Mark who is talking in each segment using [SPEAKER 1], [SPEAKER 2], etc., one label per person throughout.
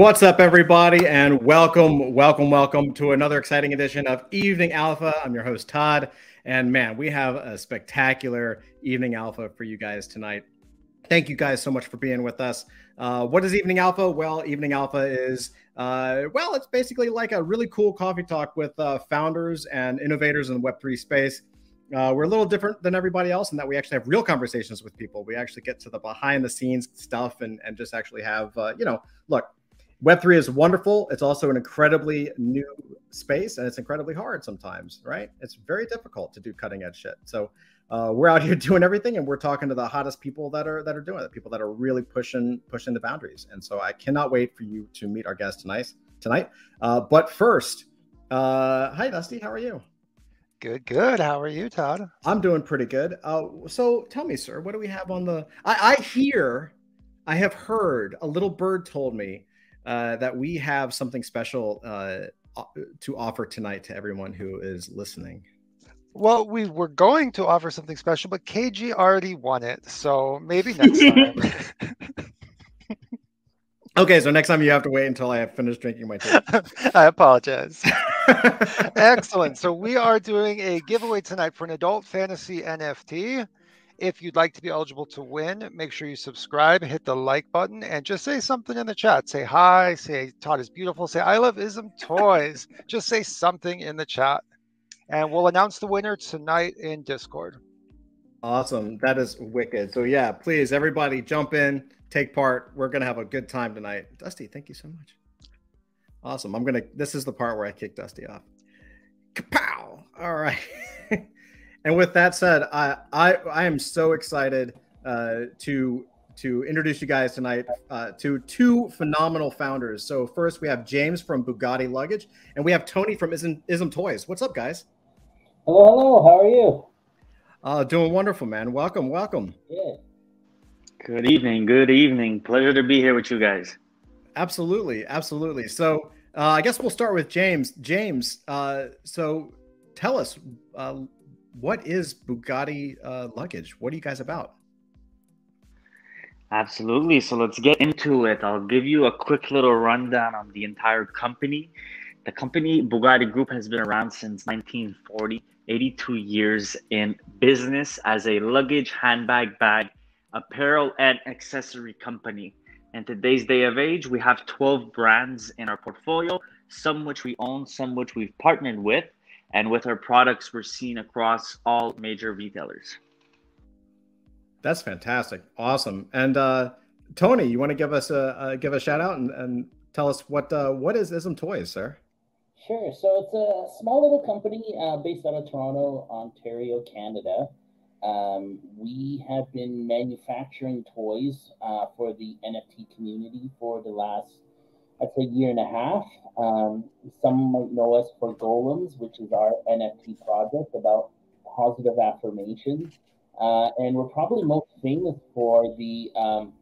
[SPEAKER 1] What's up, everybody, and welcome, welcome, welcome to another exciting edition of Evening Alpha. I'm your host, Todd, and man, we have a spectacular Evening Alpha for you guys tonight. Thank you guys so much for being with us. Uh, what is Evening Alpha? Well, Evening Alpha is, uh, well, it's basically like a really cool coffee talk with uh, founders and innovators in the Web3 space. Uh, we're a little different than everybody else in that we actually have real conversations with people. We actually get to the behind the scenes stuff and, and just actually have, uh, you know, look, Web3 is wonderful. It's also an incredibly new space and it's incredibly hard sometimes, right? It's very difficult to do cutting edge shit. So uh, we're out here doing everything and we're talking to the hottest people that are that are doing it, people that are really pushing pushing the boundaries. And so I cannot wait for you to meet our guest tonight. Tonight, uh, but first, uh, hi Dusty, how are you?
[SPEAKER 2] Good, good. How are you, Todd?
[SPEAKER 1] I'm doing pretty good. Uh, so tell me, sir, what do we have on the? I, I hear, I have heard. A little bird told me uh, that we have something special uh, to offer tonight to everyone who is listening.
[SPEAKER 2] Well, we were going to offer something special, but KG already won it, so maybe next time.
[SPEAKER 1] okay, so next time you have to wait until I have finished drinking my tea.
[SPEAKER 2] I apologize. Excellent. So we are doing a giveaway tonight for an adult fantasy NFT. If you'd like to be eligible to win, make sure you subscribe, hit the like button, and just say something in the chat. Say hi, say Todd is beautiful, say I love Ism Toys. just say something in the chat. And we'll announce the winner tonight in Discord.
[SPEAKER 1] Awesome. That is wicked. So, yeah, please, everybody jump in, take part. We're to have a good time tonight. Dusty, thank you so much. Awesome. I'm to, this is the part where I kick Dusty off. Kapow! All right. And with that said, I I, I am so excited uh, to to introduce you guys tonight uh, to two phenomenal founders. So first we have James from Bugatti Luggage, and we have Tony from Ism, Ism Toys. What's up, guys?
[SPEAKER 3] Hello, hello. How are you?
[SPEAKER 1] Uh, doing wonderful, man. Welcome, welcome.
[SPEAKER 3] Yeah.
[SPEAKER 4] Good evening. Good evening. Pleasure to be here with you guys.
[SPEAKER 1] Absolutely, absolutely. So uh, I guess we'll start with James. James, uh, so tell us uh, what is Bugatti uh, luggage? What are you guys about?
[SPEAKER 4] Absolutely. So let's get into it. I'll give you a quick little rundown on the entire company. The company Bugatti Group has been around since 1940, 82 years in business as a luggage, handbag, bag, apparel, and accessory company. In today's day of age, we have 12 brands in our portfolio, some which we own, some which we've partnered with. And with our products, we're seen across all major retailers.
[SPEAKER 1] That's fantastic. Awesome. And uh, Tony, you want to give us a, a give a shout out and, and tell us what uh, what is Ism Toys, sir?
[SPEAKER 3] Sure. So it's a small little company uh, based out of Toronto, Ontario, Canada. Um, we have been manufacturing toys uh, for the NFT community for the last I'd say year and a half. Um, some might know us for Golems, which is our NFT project about positive affirmations. Uh, and we're probably most famous for the um,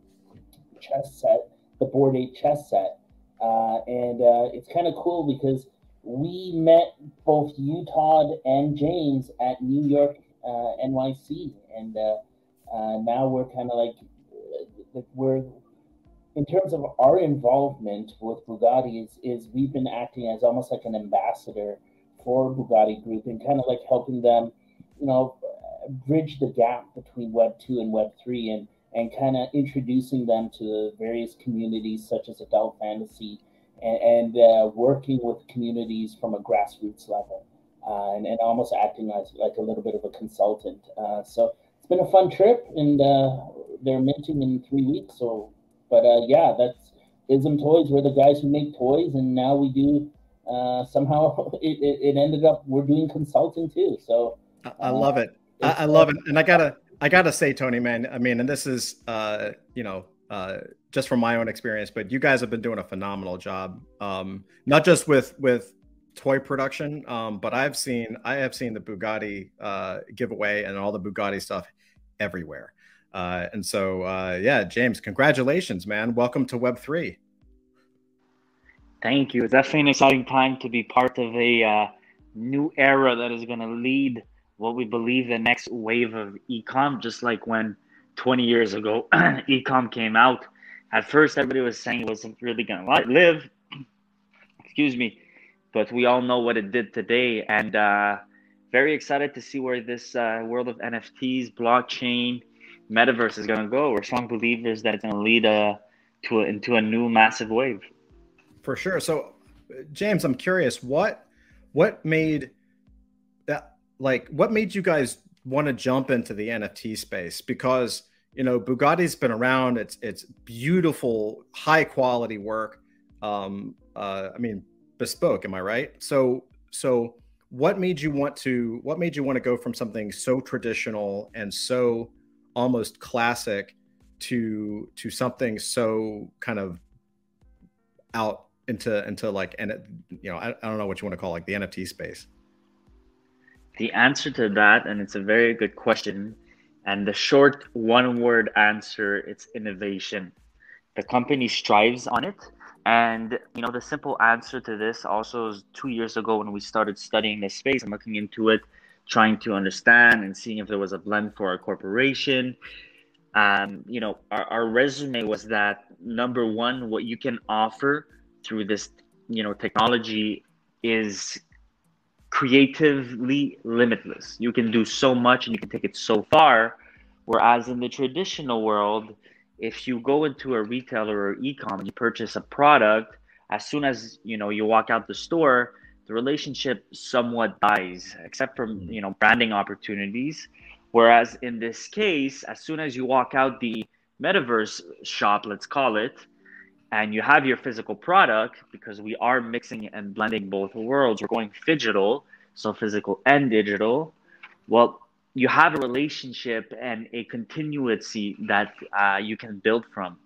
[SPEAKER 3] chess set, the Bored Ape chess set. Uh, and uh, it's kind of cool because we met both you, Todd, and James at New York uh, NYC. And uh, uh, now we're kind of like, we're in terms of our involvement with Bugatti is, is we've been acting as almost like an ambassador for Bugatti Group and kind of like helping them, you know, bridge the gap between Web two and Web three and and kind of introducing them to various communities such as adult fantasy and, and uh, working with communities from a grassroots level uh, and, and almost acting as like a little bit of a consultant. Uh, so it's been a fun trip and uh, they're minting in three weeks. So but uh, yeah, that's Ism Toys. We're the guys who make toys, and now we do. Uh, somehow it, it, it, ended up we're doing consulting too. So
[SPEAKER 1] I, I love it. I, I, love it, and I gotta I gotta say, Tony, man. I mean, and this is uh, you know uh, just from my own experience, but you guys have been doing a phenomenal job. Um, not just with with toy production, um, but I've seen I have seen the Bugatti uh, giveaway and all the Bugatti stuff everywhere. Uh, and so, uh, yeah, James, congratulations, man. Welcome to Web3.
[SPEAKER 4] Thank you. It's definitely an exciting time to be part of a uh, new era that is going to lead what we believe the next wave of ecom, just like when 20 years ago ecom came out. at first everybody was saying it wasn't really going to live. Excuse me, but we all know what it did today, and uh, very excited to see where this uh, world of NFTs, blockchain, metaverse is going to go. We're strong believers that it's going to lead uh, to a, into a new massive wave.
[SPEAKER 1] For sure. So, James, I'm curious what what made that like what made you guys want to jump into the NFT space because you know Bugatti's been around. It's it's beautiful, high quality work. Um, uh, I mean, bespoke. Am I right? So so what made you want to what made you want to go from something so traditional and so almost classic to to something so kind of out into into like and it, you know I, I don't know what you want to call like the nft space
[SPEAKER 4] the answer to that, and it's a very good question, and the short one word answer, it's innovation. The company strives on it. And you know, the simple answer to this also is two years ago when we started studying this space and looking into it, trying to understand and seeing if there was a blend for our corporation. Um, you know, our, our resume was that number one, what you can offer through this, you know, technology is creatively limitless. You can do so much and you can take it so far. Whereas in the traditional world, if you go into a retailer or e-com and you purchase a product, as soon as you know you walk out the store, the relationship somewhat dies, except for mm-hmm. you know branding opportunities. Whereas in this case, as soon as you walk out the metaverse shop, let's call it, and you have your physical product because we are mixing and blending both worlds we're going digital so physical and digital well you have a relationship and a continuity that uh, you can build from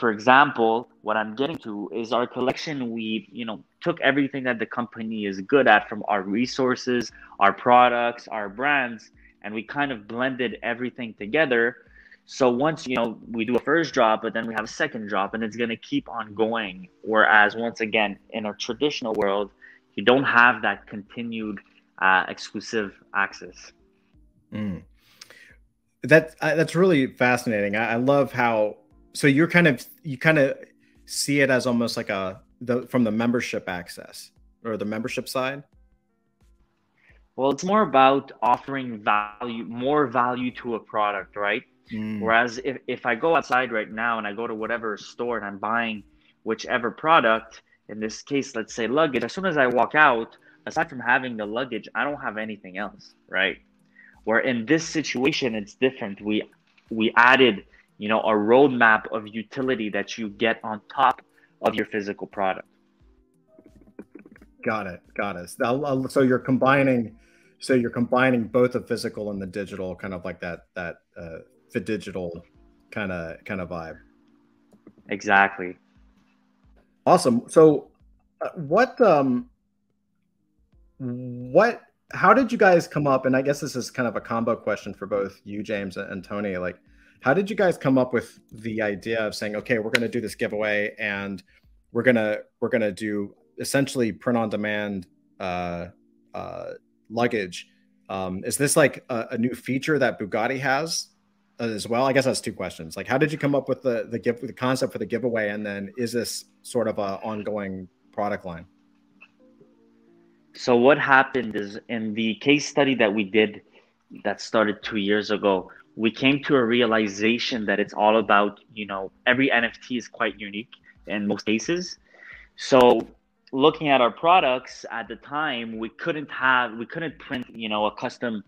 [SPEAKER 4] for example what i'm getting to is our collection we you know took everything that the company is good at from our resources our products our brands and we kind of blended everything together so once you know we do a first drop, but then we have a second drop, and it's gonna keep on going. Whereas once again, in a traditional world, you don't have that continued uh, exclusive access.
[SPEAKER 1] Mm. That uh, that's really fascinating. I, I love how so you're kind of you kind of see it as almost like a the from the membership access or the membership side.
[SPEAKER 4] Well, it's more about offering value, more value to a product, right? Mm. Whereas if, if I go outside right now and I go to whatever store and I'm buying whichever product, in this case, let's say luggage, as soon as I walk out, aside from having the luggage, I don't have anything else, right? Where in this situation, it's different. We we added, you know, a roadmap of utility that you get on top of your physical product.
[SPEAKER 1] Got it. Got it. So you're combining, so you're combining both the physical and the digital, kind of like that that uh, the digital kind of kind of vibe.
[SPEAKER 4] Exactly.
[SPEAKER 1] Awesome. So, uh, what um, what how did you guys come up? And I guess this is kind of a combo question for both you, James, and Tony. Like, how did you guys come up with the idea of saying, okay, we're going to do this giveaway and we're gonna we're gonna do essentially print on demand uh, uh, luggage? Um, is this like a, a new feature that Bugatti has as well? I guess that's two questions. Like, how did you come up with the the give the concept for the giveaway, and then is this sort of a ongoing product line?
[SPEAKER 4] So what happened is in the case study that we did that started two years ago, we came to a realization that it's all about you know every NFT is quite unique in most cases. So looking at our products at the time, we couldn't have we couldn't print you know a custom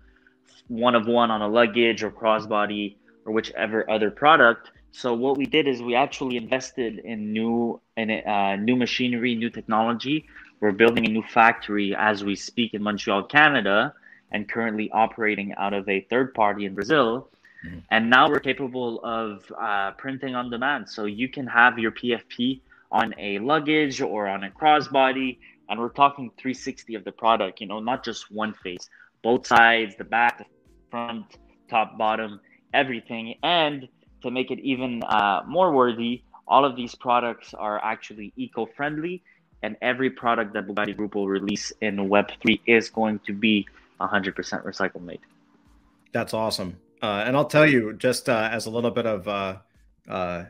[SPEAKER 4] one of one on a luggage or crossbody or whichever other product. So what we did is we actually invested in new in uh, new machinery, new technology. We're building a new factory as we speak in Montreal, Canada, and currently operating out of a third party in Brazil. Mm-hmm. And now we're capable of uh, printing on demand. So you can have your PFP on a luggage or on a crossbody, and we're talking 360 of the product. You know, not just one face, both sides, the back, the front, top, bottom everything. And to make it even uh, more worthy, all of these products are actually eco-friendly, and every product that Bugatti Group will release in Web3 is going to be 100% recycle made.
[SPEAKER 1] That's awesome. Uh, and I'll tell you, just uh, as a little bit of uh, uh,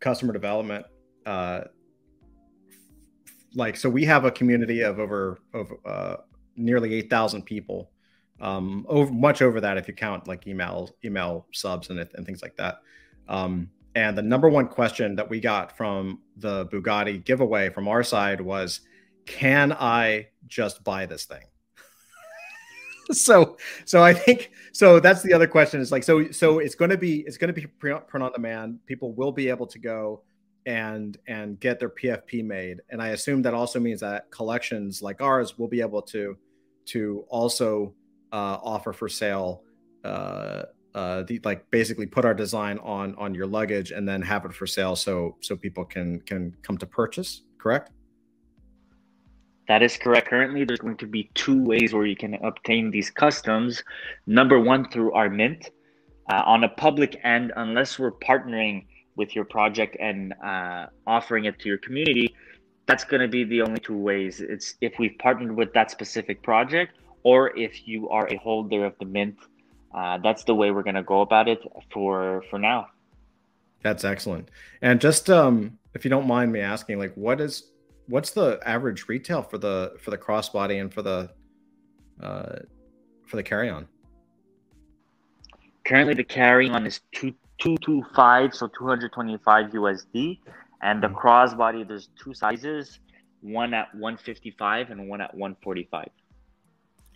[SPEAKER 1] customer development, uh, like so we have a community of over over uh, nearly eight thousand people, um, over much over that if you count like email email subs and and things like that. Um, and the number one question that we got from the Bugatti giveaway from our side was, "Can I just buy this thing?" so so i think so that's the other question is like so so it's going to be it's going to be print on demand. People will be able to go and and get their pfp made. And i assume that also means that collections like ours will be able to to also uh, offer for sale uh, uh, the, like basically put our design on on your luggage and then have it for sale so so people can can come to purchase correct
[SPEAKER 4] that is correct. Currently, there's going to be two ways where you can obtain these customs. Number one, through our mint. Uh, on a public end, unless we're partnering with your project and uh, offering it to your community, that's going to be the only two ways. It's if we've partnered with that specific project or if you are a holder of the mint. Uh, that's the way we're going to go about it for for now.
[SPEAKER 1] That's excellent. And just um, if you don't mind me asking, like, what is what's the average retail for the for the crossbody and for the uh, for the carry on?
[SPEAKER 4] Currently, the carry on is two two two five, so two hundred twenty five USD, and the mm-hmm. crossbody there's two sizes, one at one fifty five and one at one forty five.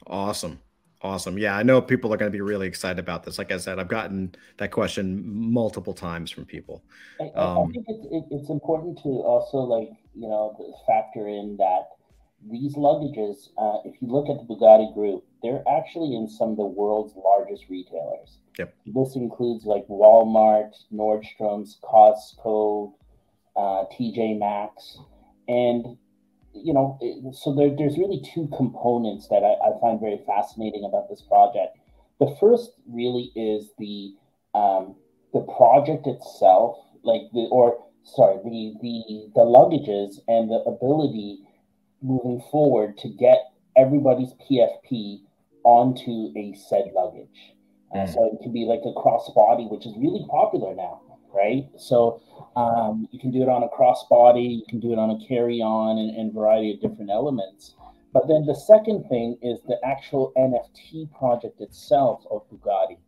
[SPEAKER 1] Awesome. Awesome. Yeah, I know people are going to be really excited about this. Like I said, I've gotten that question multiple times from people.
[SPEAKER 3] I, um, I think it's, it, it's important to also like you know factor in that these luggages. Uh, if you look at the Bugatti Group, they're actually in some of the world's largest retailers.
[SPEAKER 1] Yep.
[SPEAKER 3] This includes like Walmart, Nordstrom's, Costco, uh, TJ Maxx, and you know, so there, there's really two components that I, I, find very fascinating about this project. The first really is the um, the project itself, like the or sorry, the the the luggages and the ability moving forward to get everybody's PFP onto a said luggage. Uh, mm. so it can be like a crossbody, which is really popular now right? So um, you can do it on a crossbody, you can do it on a carry-on, and, and variety of different elements. But then the second thing is the actual NFT project itself of Bugatti,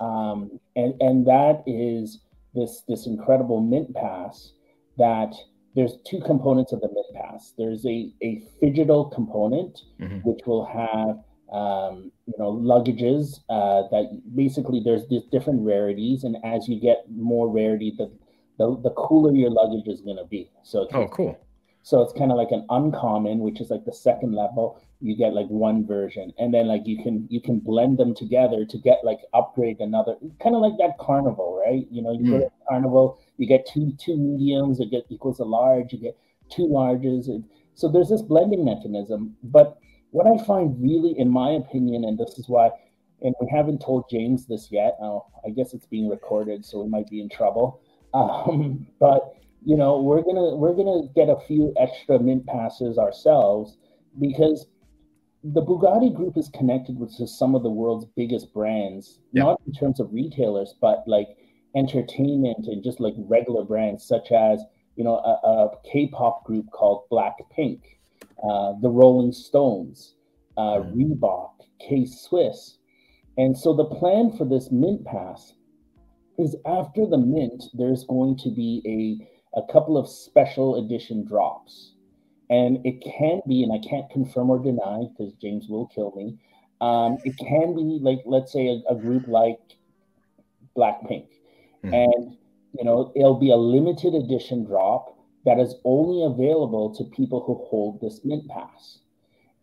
[SPEAKER 3] um, and and that is this this incredible mint pass that there's two components of the mint pass. There's a a phygital component mm-hmm. which will have um, you know luggages uh, that basically there's different rarities and as you get more rarity the the, the cooler your luggage is going to be so it's,
[SPEAKER 1] oh cool
[SPEAKER 3] so it's kind of like an uncommon which is like the second level you get like one version and then like you can you can blend them together to get like upgrade another kind of like that carnival right you know you mm. go to carnival you get two two mediums it get equals a large you get two larges so there's this blending mechanism but what I find really, in my opinion, and this is why, and we haven't told James this yet. Oh, I guess it's being recorded, so we might be in trouble. Um, but you know, we're gonna we're gonna get a few extra mint passes ourselves because the Bugatti Group is connected with some of the world's biggest brands, yeah. not in terms of retailers, but like entertainment and just like regular brands, such as you know a, a K-pop group called Blackpink uh, the Rolling Stones, uh, Reebok, K Swiss. And so the plan for this mint pass is after the mint, there's going to be a, a couple of special edition drops. And it can be, and I can't confirm or deny because James will kill me. Um, it can be like, let's say, a, a group like Blackpink. Mm-hmm. And, you know, it'll be a limited edition drop that is only available to people who hold this mint pass.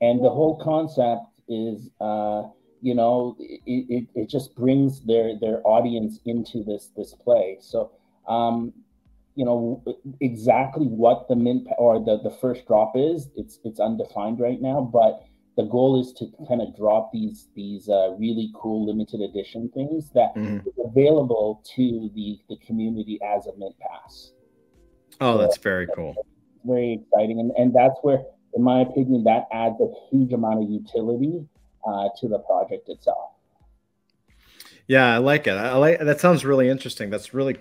[SPEAKER 3] And the whole concept is, uh, you know, it, it, it, just brings their their audience into this this play. So, um, you know, exactly what the mint or the, the first drop is, it's it's undefined right now. But the goal is to kind of drop these these uh, really cool limited edition things that mm-hmm. is available to the the community as a mint pass.
[SPEAKER 1] Oh, that's very cool.
[SPEAKER 3] Very exciting. And, and that's where, in my opinion, that adds a huge amount of utility uh, to the project itself.
[SPEAKER 1] Yeah, I like it. I like that. Sounds really interesting. That's really.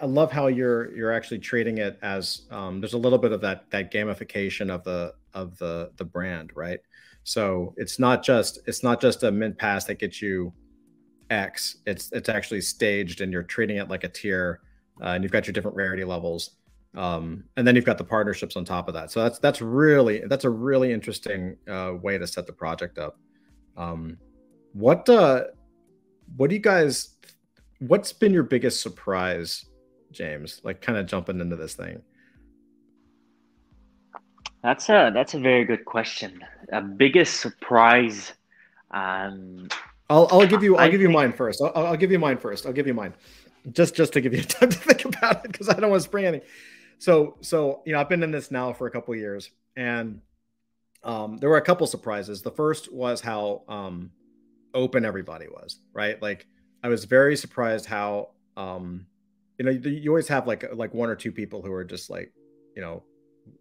[SPEAKER 1] I love how you're you're actually treating it as um, there's a little bit of that that gamification of the of the the brand, right? So it's not just it's not just a mint pass that gets you X. It's it's actually staged, and you're treating it like a tier, uh, and you've got your different rarity levels, um, and then you've got the partnerships on top of that. So that's that's really that's a really interesting uh, way to set the project up. Um, what uh, what do you guys? What's been your biggest surprise, James? Like, kind of jumping into this thing.
[SPEAKER 4] That's a that's a very good question. A biggest surprise. Um,
[SPEAKER 1] I'll I'll give you I'll I give you mine first. I'll, I'll give you mine first. I'll give you mine, just just to give you time to think about it because I don't want to spring any. So so you know I've been in this now for a couple years and um, there were a couple surprises. The first was how um, open everybody was, right? Like I was very surprised how um, you know you, always have like like one or two people who are just like you know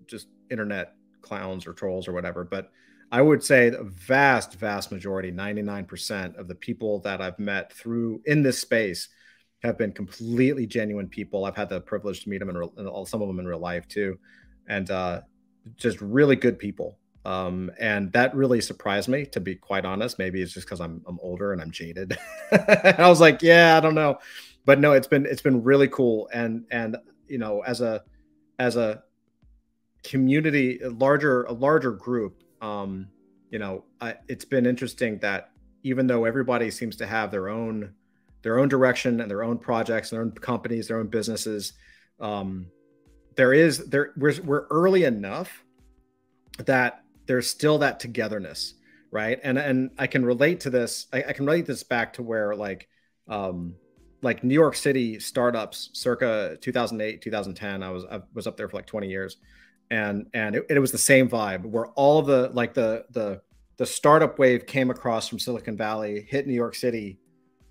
[SPEAKER 1] just internet clowns or trolls or whatever, but I would say the vast, vast majority, 99% of the people that I've met through in this space have been completely genuine people. I've had the privilege to meet them and some of them in real life too. And uh, just really good people. Um, and that really surprised me, to be quite honest. Maybe it's just because I'm, I'm older and I'm jaded. I was like, yeah, I don't know, but no, it's been it's been really cool. And and you know, as a as a community, a larger a larger group, um, you know, I, it's been interesting that even though everybody seems to have their own their own direction and their own projects, and their own companies, their own businesses, um, there is there we're, we're early enough that there's still that togetherness, right? And and I can relate to this. I, I can relate this back to where like um, like New York City startups circa 2008 2010 I was I was up there for like 20 years and and it, it was the same vibe where all of the like the the the startup wave came across from Silicon Valley, hit New York City,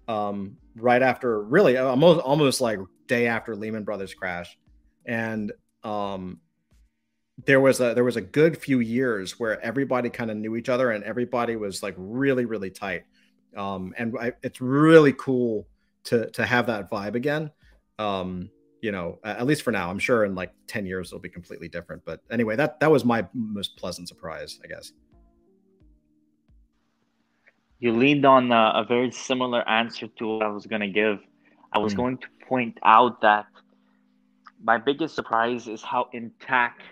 [SPEAKER 1] um, right after really almost almost like day after Lehman Brothers crash, and um, there was a there was a good few years where everybody kind of knew each other and everybody was like really really tight, um, and I, it's really cool to to have that vibe again. Um, you know, at least for now. I'm sure in like 10 years it'll be completely different. But anyway, that that was my most pleasant surprise, I guess.
[SPEAKER 4] You leaned on a, a very similar answer to what I was going to give. I was mm. going to point out that my biggest surprise is how intact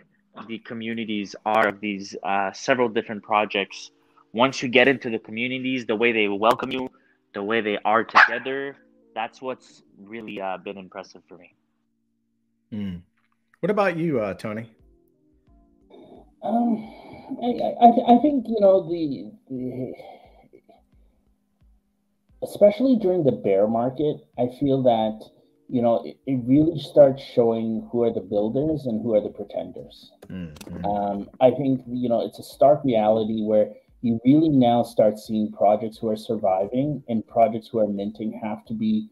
[SPEAKER 4] the communities are of these uh, several different projects. Once you get into the communities, the way they welcome you, the way they are together, that's what's really uh, been impressive for me.
[SPEAKER 1] Mm. What about you, uh, Tony?
[SPEAKER 3] Um, I, I, I think you know the, the especially during the bear market, I feel that you know it, it, really starts showing who are the builders and who are the pretenders. Mm-hmm. Um, I think you know it's a stark reality where you really now start seeing projects who are surviving and projects who are minting have to be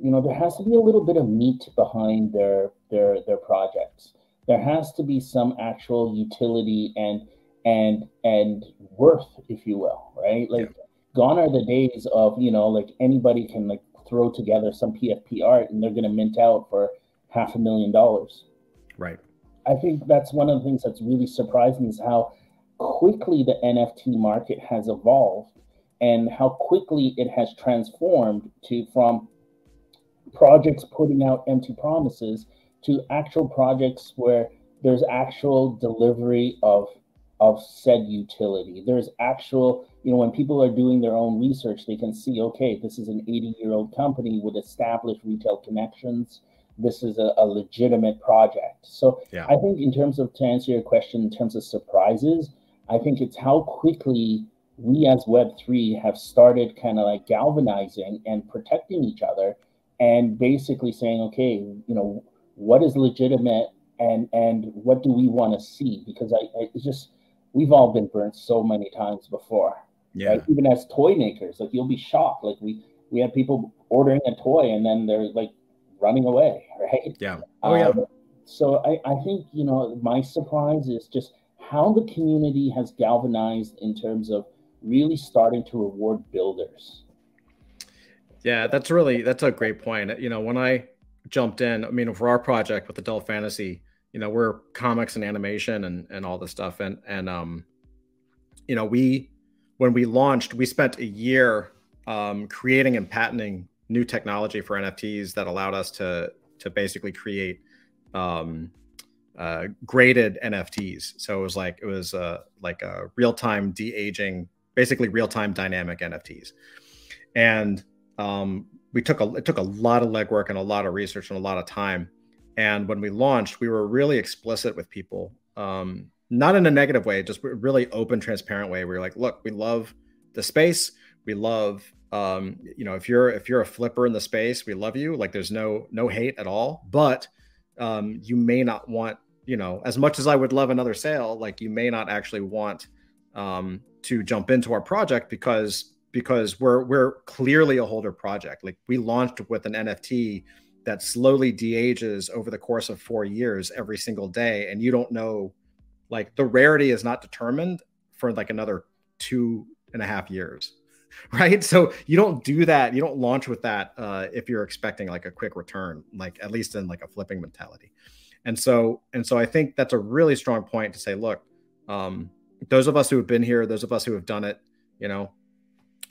[SPEAKER 3] you know there has to be a little bit of meat behind their their their projects there has to be some actual utility and and and worth if you will right like yeah. gone are the days of you know like anybody can like throw together some pfp art and they're going to mint out for half a million dollars
[SPEAKER 1] right
[SPEAKER 3] i think that's one of the things that's really surprising is how quickly the nft market has evolved and how quickly it has transformed to from projects putting out empty promises to actual projects where there's actual delivery of of said utility. There's actual, you know, when people are doing their own research, they can see, okay, this is an 80 year old company with established retail connections. This is a, a legitimate project. So yeah. I think, in terms of to answer your question, in terms of surprises, I think it's how quickly we as Web3 have started kind of like galvanizing and protecting each other and basically saying, okay, you know, what is legitimate and and what do we want to see? Because I, I it's just we've all been burnt so many times before. Yeah. Right? Even as toy makers, like you'll be shocked. Like we we had people ordering a toy and then they're like running away, right?
[SPEAKER 1] Yeah. Oh yeah. Um,
[SPEAKER 3] so I, I think you know my surprise is just how the community has galvanized in terms of really starting to reward builders
[SPEAKER 1] Yeah, that's really that's a great point. You know, when I jumped in, I mean, for our project with adult fantasy, you know, we're comics and animation and and all this stuff, and and um, you know, we when we launched, we spent a year um, creating and patenting new technology for NFTs that allowed us to to basically create um, uh, graded NFTs. So it was like it was uh, like a real time de aging, basically real time dynamic NFTs, and um, we took a it took a lot of legwork and a lot of research and a lot of time. And when we launched, we were really explicit with people, um, not in a negative way, just really open, transparent way. We're like, look, we love the space, we love um, you know, if you're if you're a flipper in the space, we love you. Like there's no no hate at all, but um, you may not want you know, as much as I would love another sale, like you may not actually want um, to jump into our project because because we're we're clearly a holder project. Like we launched with an NFT that slowly de-ages over the course of four years every single day, and you don't know, like the rarity is not determined for like another two and a half years right? So you don't do that you don't launch with that uh, if you're expecting like a quick return like at least in like a flipping mentality. And so, and so I think that's a really strong point to say, look, um, those of us who have been here, those of us who have done it, you know,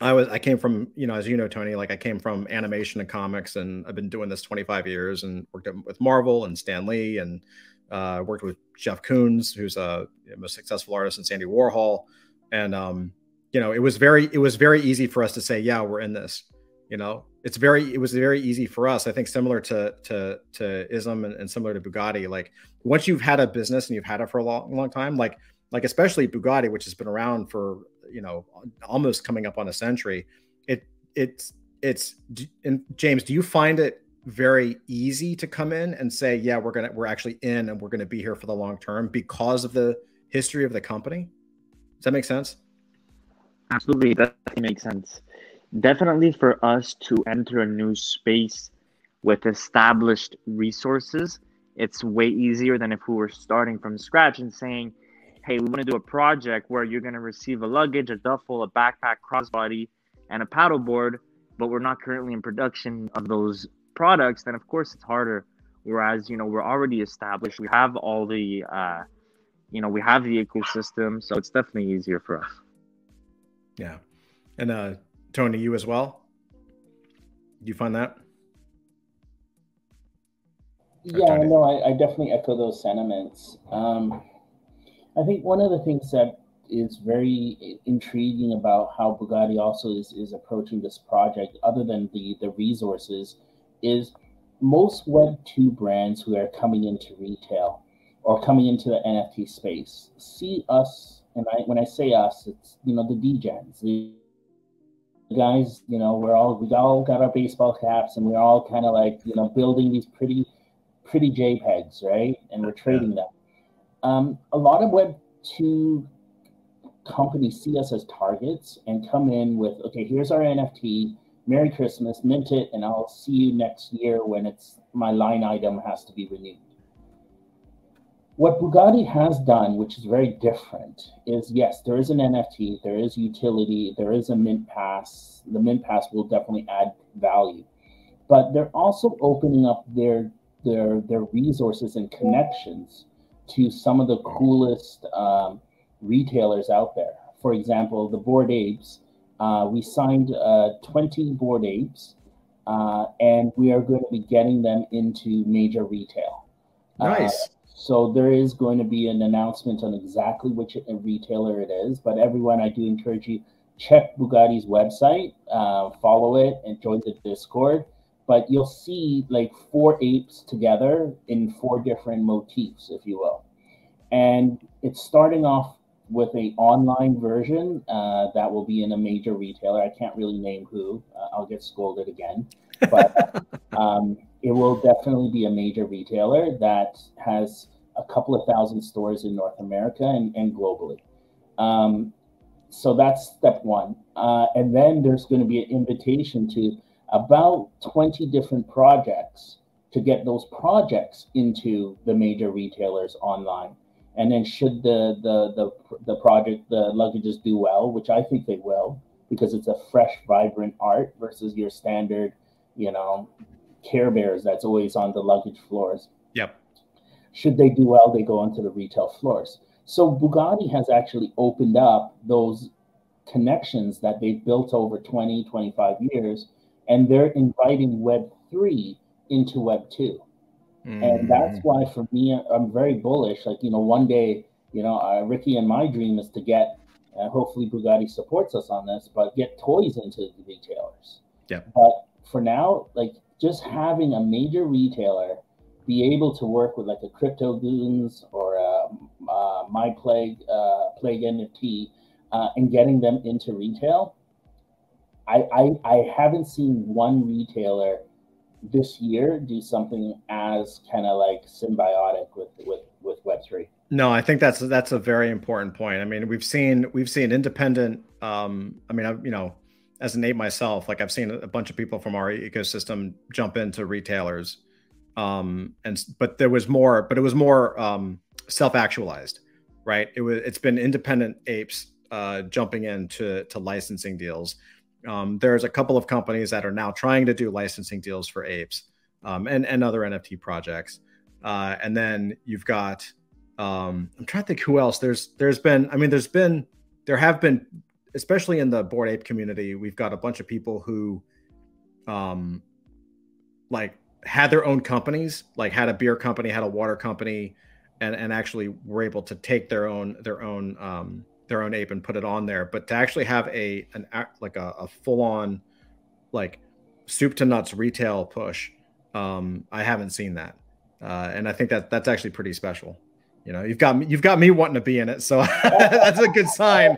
[SPEAKER 1] I was, I came from, you know, as you know, Tony, like I came from animation and comics and I've been doing this 25 years and worked with Marvel and Stan Lee and uh, worked with Jeff Koons, who's a most successful artist, and Sandy Warhol. And, um, you know, it was very, it was very easy for us to say, yeah, we're in this, you know, it's very it was very easy for us i think similar to to to ism and, and, similar to bugatti like once you've had a business and you've had it for a long long time like like especially bugatti which has been around for you know almost coming up on a century it it's it's and james do you find it very easy to come in and say yeah we're gonna we're actually in and we're gonna be here for the long term because of the history of the company. Does that make sense?
[SPEAKER 4] Absolutely that makes sense. Definitely for us to enter a new space with established resources, it's way easier than if we were starting from scratch and saying, hey, we want to do a project where you're going to receive a luggage, a duffel, a backpack, crossbody, and a paddleboard, but we're not currently in production of those products, then of course it's harder. Whereas, you know, we're already established, we have all the, uh, you know, we have the ecosystem, so it's definitely easier for us.
[SPEAKER 1] Yeah. And uh, Tony, you as well? Do you find that?
[SPEAKER 3] Yeah, no, I, I, definitely echo those sentiments. Um, I think one of the things that is very intriguing about how Bugatti also is, is approaching this project, other than the, the resources, is most Web2 brands who are coming into retail or coming into the NFT space see us, and I, when I say us, it's you know the DJs, the guys, you know, we're all we all got our baseball caps and we're all kind of like, you know, building these pretty pretty JPEGs, right? And we're trading them. Um, a lot of Web two companies see us as targets and come in with, okay, here's our NFT. Merry Christmas, mint it, and I'll see you next year when it's my line item has to be renewed. What Bugatti has done, which is very different, is yes, there is an NFT, there is utility, there is a mint pass. The mint pass will definitely add value, but they're also opening up their their their resources and connections to some of the coolest um, retailers out there. For example, the Bored Apes. Uh, we signed uh, 20 Bored Apes, uh, and we are going to be getting them into major retail.
[SPEAKER 1] Uh, nice.
[SPEAKER 3] So there is going to be an announcement on exactly which retailer it is. But everyone, I do encourage you check Bugatti's website, uh, follow it, and join the Discord. But you'll see like four apes together in four different motifs, if you will. And it's starting off with a online version uh, that will be in a major retailer. I can't really name who. Uh, I'll get scolded again, but um, it will definitely be a major retailer that has a couple of thousand stores in North America and, and globally. Um, so that's step one. Uh, and then there's going to be an invitation to about 20 different projects to get those projects into the major retailers online. And then should the the the, the project the luggages do well, which I think they will, because it's a fresh, vibrant art versus your standard, you know, Care Bears that's always on the luggage floors.
[SPEAKER 1] Yep.
[SPEAKER 3] Should they do well, they go onto the retail floors. So Bugatti has actually opened up those connections that they've built over 20, 25 years, and they're inviting Web3 into Web2. Mm. And that's why, for me, I'm very bullish. Like, you know, one day, you know, uh, Ricky and my dream is to get, uh, hopefully Bugatti supports us on this, but get toys into the retailers.
[SPEAKER 1] Yeah.
[SPEAKER 3] But for now, like, just having a major retailer be able to work with like a Crypto Goons or a, uh, My Plague, uh, Plague NFT uh, and getting them into retail. I, I, I haven't seen one retailer this year do something as kind of like symbiotic with with with Web three.
[SPEAKER 1] No, I think that's that's a very important point. I mean, we've seen we've seen independent. Um, I mean, I, you know, as an ape myself, like I've seen a bunch of people from our ecosystem jump into retailers, um, and but there was more, but it was more um, self actualized, right? It was it's been independent apes uh, jumping into to licensing deals um, there's a couple of companies that are now trying to do licensing deals for apes um, and and other NFT projects. Uh, and then you've got um, I'm trying to think who else. There's there's been I mean there's been there have been especially in the Bored Ape community we've got a bunch of people who um like had their own companies like had a beer company had a water company and and actually were able to take their own their own um their own ape and put it on there but to actually have a an like a, a full on like soup to nuts retail push um i haven't seen that. Uh and i think that that's actually pretty special. You know you've got me you've got me wanting to be in it so that's a good sign.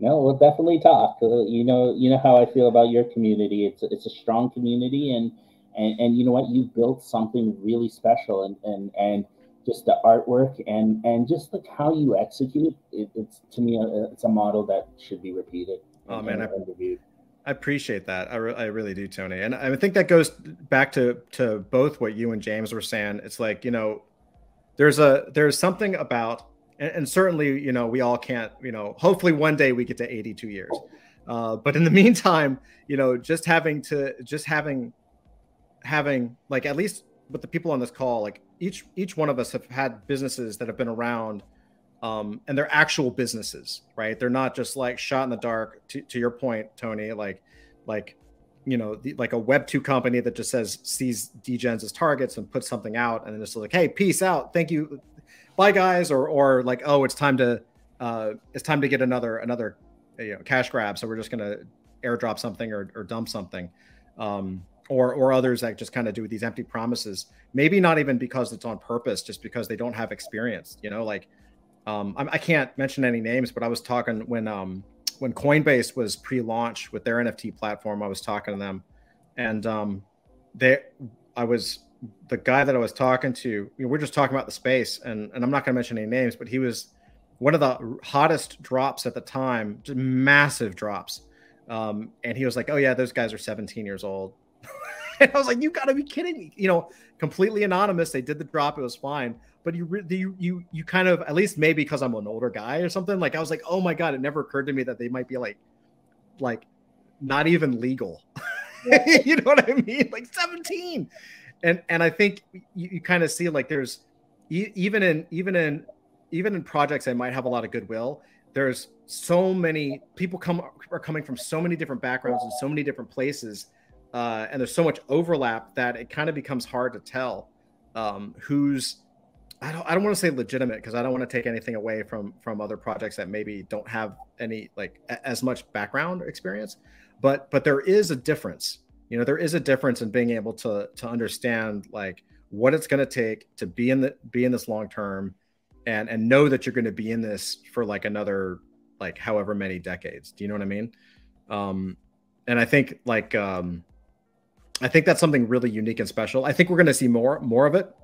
[SPEAKER 3] No we'll definitely talk. Uh, you know you know how i feel about your community. It's it's a strong community and and, and you know what? You built something really special and and and just the artwork and and just like how you execute it, it's to me a, it's a model that should be repeated
[SPEAKER 1] oh man I, I, appreciate that. I, re- I really do tony. And i think that goes back to to both what you and james were saying. It's like you know there's a there's something about and, and certainly you know we all can't you know hopefully one day we get to 82 years. Uh, but in the meantime you know just having to just having having like at least with the people on this call like each each one of us have had businesses that have been around um, and they're actual businesses right? They're not just like shot in the dark to, to your point tony like like you know the, like a web 2 company that just says sees degens as targets and puts something out and then it's like hey peace out. Thank you. Bye guys or or like oh it's time to uh it's time to get another another you know cash grab so we're just gonna airdrop something or, or dump something. Um or or others that just kind of do these empty promises maybe not even because it's on purpose just because they don't have experience you know like um, I, I, can't mention any names but i was talking when um, when coinbase was pre-launch with their nft platform i was talking to them. And um, they i was the guy that i was talking to you know, we're just talking about the space and, and i'm not going to mention any names but he was one of the hottest drops at the time just massive drops. Um, and he was like oh yeah those guys are 17 years old and I was like, you got to be kidding me. You know, completely anonymous. They did the drop. It was fine. But you, you, you, you kind of, at least maybe because I'm an older guy or something, like I was like, oh my God, it never occurred to me that they might be like, like not even legal. you know what I mean? Like 17. And, and I think you, you kind of see like there's even in, even in, even in projects that might have a lot of goodwill, there's so many people come are coming from so many different backgrounds and so many different places uh, and there's so much overlap that it kind of becomes hard to tell um, who's I don't I don't want to say legitimate because I don't want to take anything away from from other projects that maybe don't have any like a, as much background experience, but but there is a difference. You know, there is a difference in being able to to understand like what it's going to take to be in the be in this long term and and know that you're going to be in this for like another like however many decades. Do you know what I mean? Um, and I think like um, I think that's something really unique and special. I think we're going to see more more of it.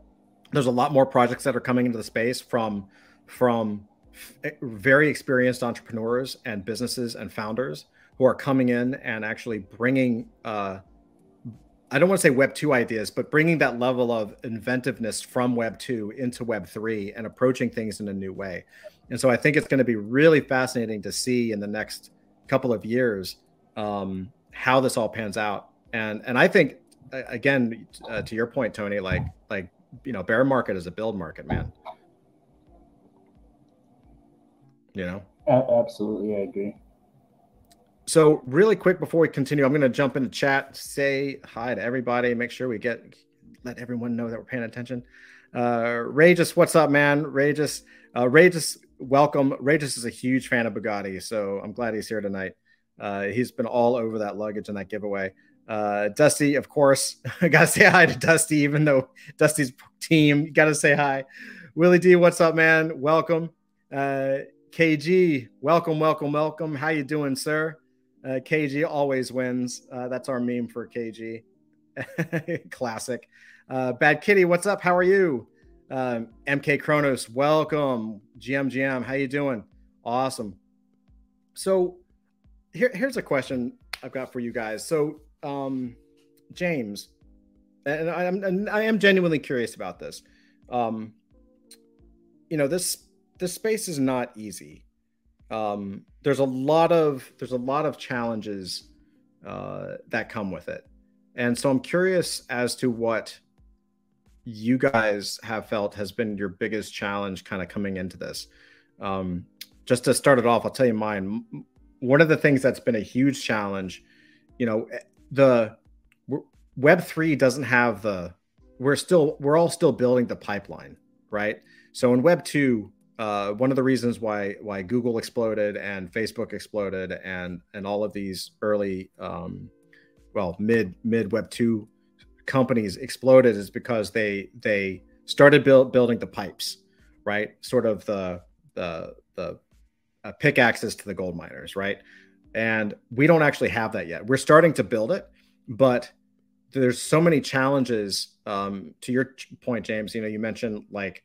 [SPEAKER 1] There's a lot more projects that are coming into the space from from very experienced entrepreneurs and businesses and founders who are coming in and actually bringing uh, I don't want to say Web 2 ideas, but bringing that level of inventiveness from Web 2 into Web 3 and approaching things in a new way. And so I think it's going to be really fascinating to see in the next couple of years um, how this all pans out. And and I think again uh, to your point, Tony, like like you know, bear market is a build market, man. You know.
[SPEAKER 3] Absolutely, I agree.
[SPEAKER 1] So, really quick before we continue, I'm going to jump into chat, say hi to everybody, make sure we get let everyone know that we're paying attention. Uh, Regis, what's up, man? Regis, uh, Regis, welcome. Regis is a huge fan of Bugatti, so I'm glad he's here tonight. Uh, he's been all over that luggage and that giveaway. Uh, Dusty, of course, I gotta say hi to Dusty, even though Dusty's team. Gotta say hi. Willie D, what's up, man? Welcome. Uh, KG, welcome, welcome, welcome. How you doing, sir? Uh, KG always wins. Uh, that's our meme for KG. Classic. Uh, Bad Kitty, what's up? How are you? Um, MK Kronos, welcome. GM GM, how you doing? Awesome. So here, here's a question I've got for you guys. So um, James, and I'm and I am genuinely curious about this. Um, you know this this space is not easy um, there's a lot of there's a lot of challenges uh, that come with it, and so I'm curious as to what you guys have felt has been your biggest challenge, kind of coming into this. Um, just to start it off, I'll tell you mine. One of the things that's been a huge challenge, you know, the Web three doesn't have the. We're still we're all still building the pipeline, right? So in Web two, uh, one of the reasons why why Google exploded and Facebook exploded and and all of these early um, well mid mid Web two companies exploded is because they they started build, building the pipes, right? Sort of the the the uh, pickaxes to the gold miners, right? And we don't actually have that yet. We're starting to build it, but there's so many challenges. Um, to your point, James, you know, you mentioned like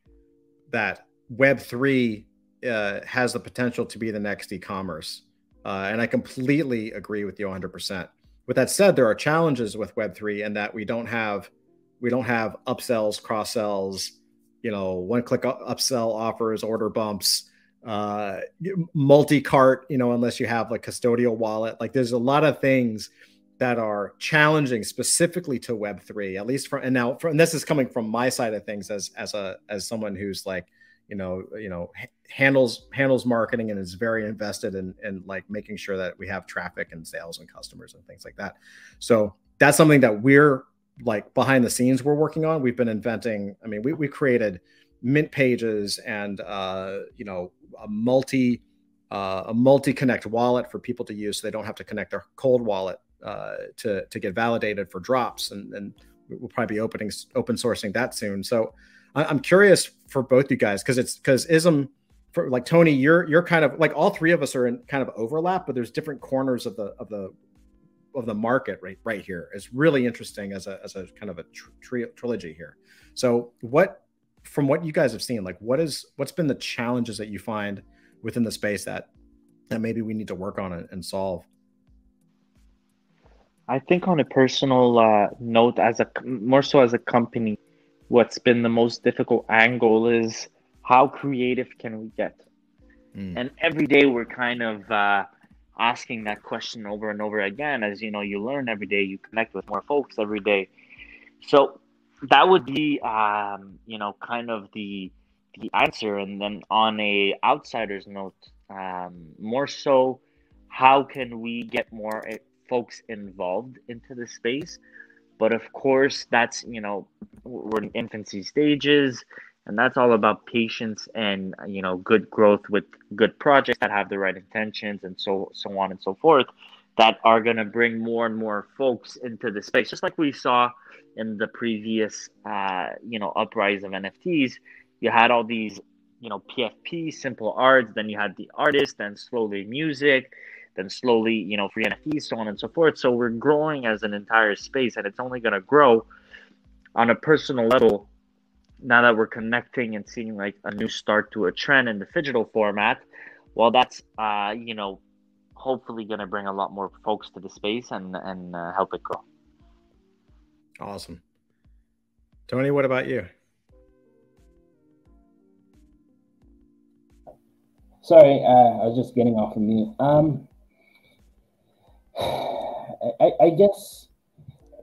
[SPEAKER 1] that Web three uh, has the potential to be the next e-commerce, uh, and I completely agree with you 100. percent With that said, there are challenges with Web three, and that we don't have we don't have upsells, cross sells, you know, one click upsell offers, order bumps, uh, multi cart, you know, unless you have like custodial wallet. Like there's a lot of things that are challenging specifically to Web three, at least for and now for, and this is coming from my side of things as as a as someone who's like you know you know handles handles marketing and is very invested in in like making sure that we have traffic and sales and customers and things like that so that's something that we're like behind the scenes we're working on we've been inventing i mean we, we created mint pages and uh, you know a multi uh, a multi connect wallet for people to use so they don't have to connect their cold wallet uh, to to get validated for drops and and we'll probably be opening open sourcing that soon so I'm curious for both you guys because it's because ism for like Tony, you're you're kind of like all three of us are in kind of overlap, but there's different corners of the of the of the market right right here. It's really interesting as a as a kind of a tri- trilogy here. So what from what you guys have seen, like what is what's been the challenges that you find within the space that that maybe we need to work on and solve?
[SPEAKER 4] I think on a personal uh, note, as a more so as a company, what's been the most difficult angle is how creative can we get? Mm. And every day we're kind of uh, asking that question over and over again. As you know, you learn every day, you connect with more folks every day. So that would be, um, you know, kind of the the answer. And then on a outsider's note, um, more so, how can we get more eh, folks involved into the space? But of course, that's, you know, we're in infancy stages and that's all about patience and you know good growth with good projects that have the right intentions and so so on and so forth that are going to bring more and more folks into the space just like we saw in the previous uh, you know uprise of nfts you had all these you know pfp simple arts then you had the artist then slowly music then slowly, you know, free NFTs, so on and so forth. So we're growing as an entire space, and it's only going to grow on a personal level. Now that we're connecting and seeing like a new start to a trend in the digital format, well, that's uh, you know, hopefully going to bring a lot more folks to the space and and uh, help it grow.
[SPEAKER 1] Awesome, Tony. What about you?
[SPEAKER 3] Sorry, uh, I was just getting off of mute. Um, I, I guess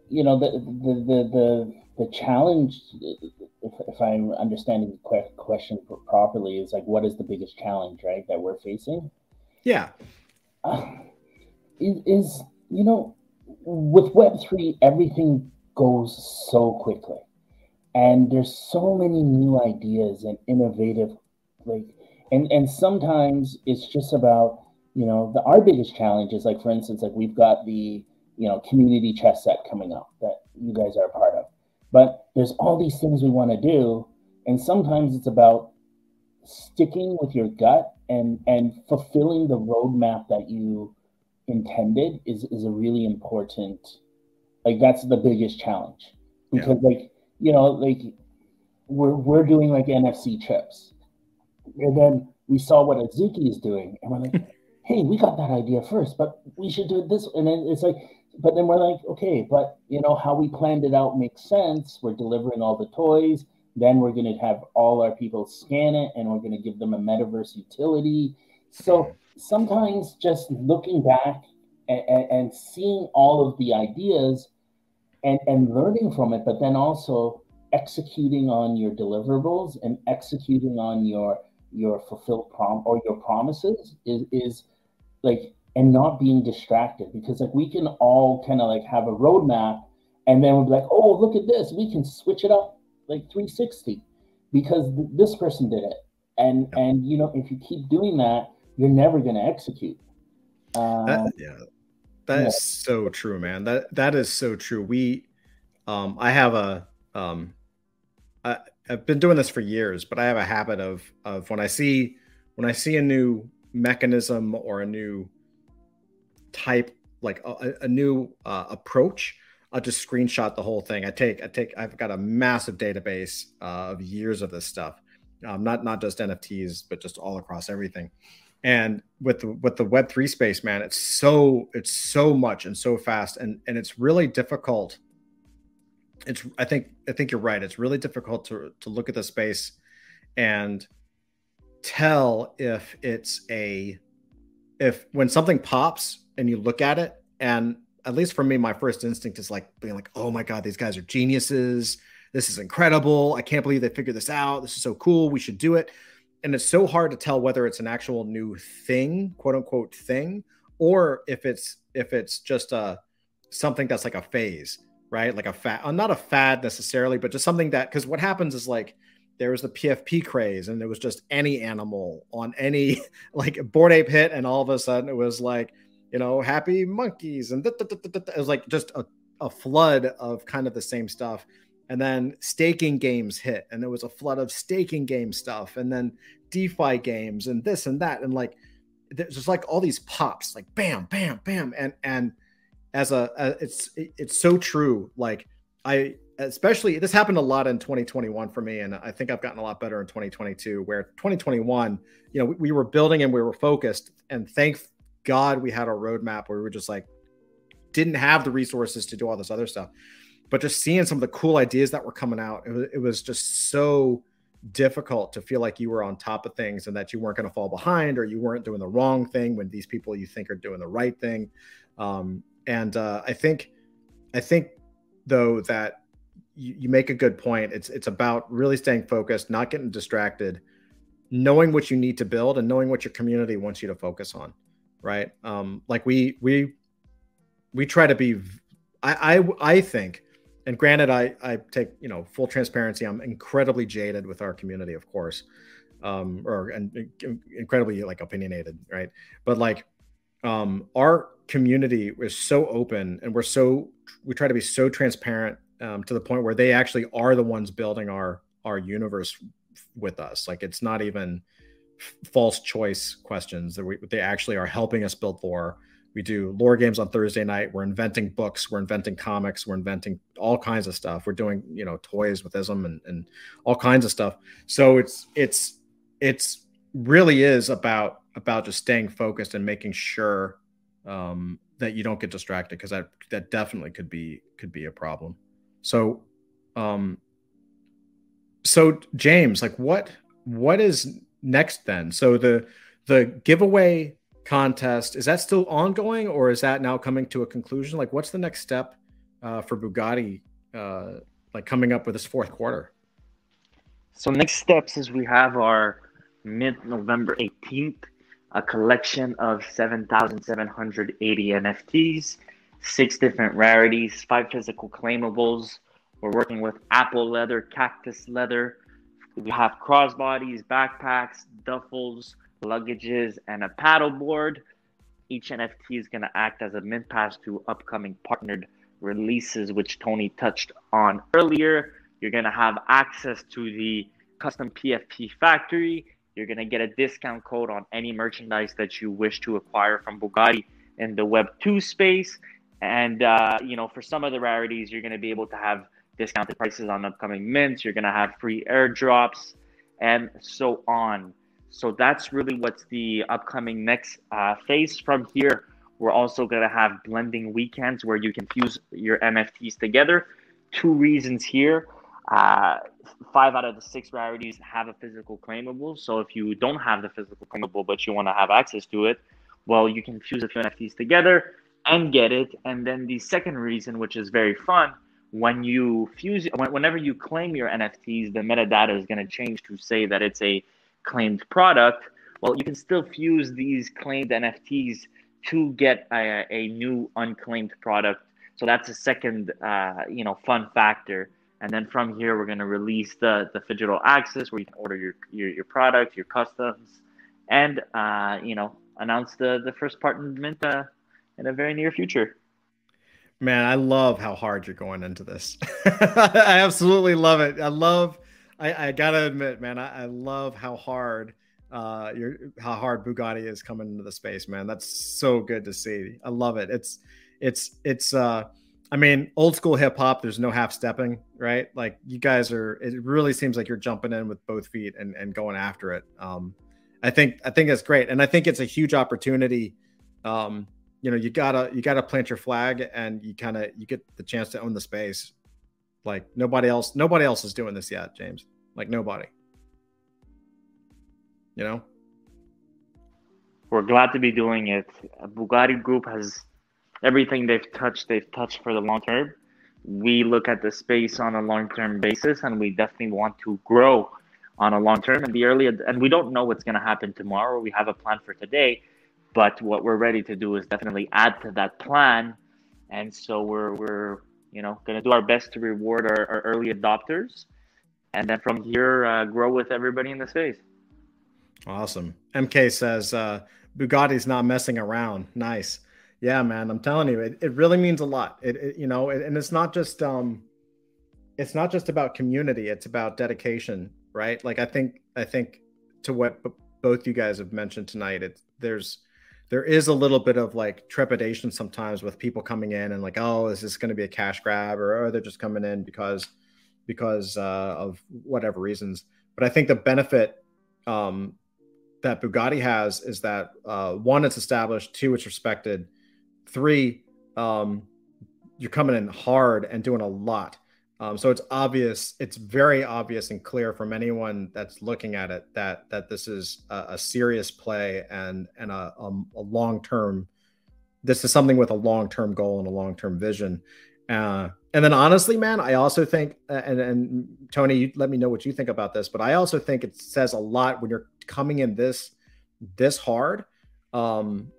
[SPEAKER 3] you know the the the the, the challenge if, if i'm understanding the question properly is like what is the biggest challenge right that we're facing
[SPEAKER 1] yeah
[SPEAKER 3] is, is you know with web3 everything goes so quickly. And there's so many new ideas and innovative like and and sometimes it's just about you know the our biggest challenge is like for instance like we've got the you know community chess set coming up that you guys are a part of. But there's all these things we want to do and sometimes it's about sticking with your gut and and fulfilling the roadmap that you intended is is a really important like that's the biggest challenge because yeah. like you know like we're we're doing like nfc chips and then we saw what azuki is doing and we're like hey, we got that idea first, but we should do it this. And then it's like, but then we're like, okay, but you know how we planned it out makes sense. We're delivering all the toys. Then we're going to have all our people scan it, and we're going to give them a metaverse utility. So sometimes just looking back and, and, and seeing all of the ideas and, and learning from it, but then also executing on your deliverables and executing on your your fulfilled prom or your promises is is like and not being distracted. Because like we can all kind of like have a roadmap and then we'll be like oh look at this. We can switch it up like 360 because th- this person did it. And and you know if you keep doing that you're never going to execute
[SPEAKER 1] um, that, yeah that yeah. is so true man. That that is so true. We um i have a um I, I've been doing this for years but i have a habit of of when i see when i see a new mechanism or a new type, like a, a new uh, approach, I'll just screenshot the whole thing. I take, I take, I've got a massive database uh, of years of this stuff, um, not not just NFTs, but just all across everything. And with the with the Web three space, man, it's so it's so much and so fast, and and it's really difficult. It's I think I think you're right. It's really difficult to to look at the space and tell if it's a if when something pops and you look at it and at least for me my first instinct is like being like oh my god these guys are geniuses. This is incredible. I can't believe they figured this out. This is so cool. We should do it. And it's so hard to tell whether it's an actual new thing quote unquote thing or if it's if it's just a something that's like a phase right? Like a fad uh, not a fad necessarily but just something that because what happens is like there was the PFP craze, and there was just any animal on any like Bored Ape hit, and all of a sudden it was like, you know, happy monkeys, and it was like just a, a flood of kind of the same stuff. And then staking games hit, and there was a flood of staking game stuff, and then DeFi games, and this and that, and like there's just like all these pops, like bam, bam, bam, and and as a, a it's it's so true. Like I especially this happened a lot in 2021 for me and i think i've gotten a lot better in 2022 where 2021 you know we, we, were building and we were focused and thank god we had a roadmap where we were just like didn't have the resources to do all this other stuff but just seeing some of the cool ideas that were coming out it was, it was just so difficult to feel like you were on top of things and that you weren't going to fall behind or you weren't doing the wrong thing when these people you think are doing the right thing um, and uh, i think i think though that you, you make a good point. It's it's about really staying focused, not getting distracted, knowing what you need to build, and knowing what your community wants you to focus on. Right? Um, like we we we try to be. I I, I think and granted I, I take you know full transparency i'm incredibly jaded with our community of course um or and incredibly like opinionated right but like um our community is so open and we're so we try to be so transparent um, to the point where they actually are the ones building our our universe with us. Like it's not even false choice questions that we, they actually are helping us build lore. We do lore games on Thursday night. We're inventing books. We're inventing comics. We're inventing all kinds of stuff. We're doing you know toys with Ism and, and all kinds of stuff. So it's it's it's really is about about just staying focused and making sure um, that you don't get distracted because that that definitely could be could be a problem. So, um, so James, like what what is next then? So the the giveaway contest is that still ongoing or is that now coming to a conclusion? Like, what's the next step uh, for Bugatti, uh, like coming up with this fourth quarter?
[SPEAKER 4] So next steps is we have our mid-November 18th, a collection of 7,780 NFTs, six different rarities, five physical claimables. We're working with apple leather, cactus leather. We have crossbodies, backpacks, duffels, luggages, and a paddleboard. Each NFT is going to act as a mint pass to upcoming partnered releases, which Tony touched on earlier. You're going to have access to the custom PFP factory. You're going to get a discount code on any merchandise that you wish to acquire from Bugatti in the Web2 space. And, uh, you know, for some of the rarities, you're going to be able to have discounted prices on upcoming mints. You're going to have free airdrops and so on. So that's really what's the upcoming next uh, phase from here. We're also going to have blending weekends where you can fuse your NFTs together. Two reasons here. Uh, five out of the six rarities have a physical claimable. So if you don't have the physical claimable, but you want to have access to it, well, you can fuse a few NFTs together and get it. And then the second reason, which is very fun, when you fuse, whenever you claim your NFTs, the metadata is going to change to say that it's a claimed product. Well, you can still fuse these claimed NFTs to get a, a new unclaimed product. So that's a second, uh, you know, fun factor. And then from here, we're going to release the, the digital access where you can order your, your, your product, your customs, and, uh, you know, announce the, the first partner uh, in a very near future.
[SPEAKER 1] Man, I love how hard you're going into this. I absolutely love it. I love, I, I gotta admit, man, I, I love how hard uh your how hard Bugatti is coming into the space, man. That's so good to see. I love it. It's it's it's uh I mean, old school hip hop, there's no half stepping, right? Like you guys are it really seems like you're jumping in with both feet and, and going after it. Um I think I think it's great. And I think it's a huge opportunity. Um, you know, you gotta you gotta plant your flag and you kind of you get the chance to own the space. Like nobody else, nobody else is doing this yet, James. Like nobody. You know?
[SPEAKER 4] We're glad to be doing it. Bugatti group has everything they've touched they've touched for the long term. We look at the space on a long term basis and we definitely want to grow on a long term and the early and we don't know what's going to happen tomorrow. We have a plan for today but what we're ready to do is definitely add to that plan and so we're we're you know going to do our best to reward our, our early adopters and then from here uh, grow with everybody in the space
[SPEAKER 1] Awesome. MK says uh, Bugatti's not messing around. Nice. Yeah, man. I'm telling you, it, it really means a lot. It, it you know, it, and it's not just um, it's not just about community. It's about dedication, right? Like I think I think to what b- both you guys have mentioned tonight, it there's there is a little bit of like trepidation sometimes with people coming in and like, oh, is this going to be a cash grab, or oh, they're just coming in because because uh, of whatever reasons. But I think the benefit um, that Bugatti has is that uh, one, it's established, two, it's respected, three, um, you're coming in hard and doing a lot. Um, so it's obvious, it's very obvious and clear from anyone that's looking at it that that this is a, a serious play and and a, a, a long term. This is something with a long term goal and a long term vision. Uh, and then honestly, man, I also think, and, and Tony, you let me know what you think about this, but I also think it says a lot when you're coming in this this hard um,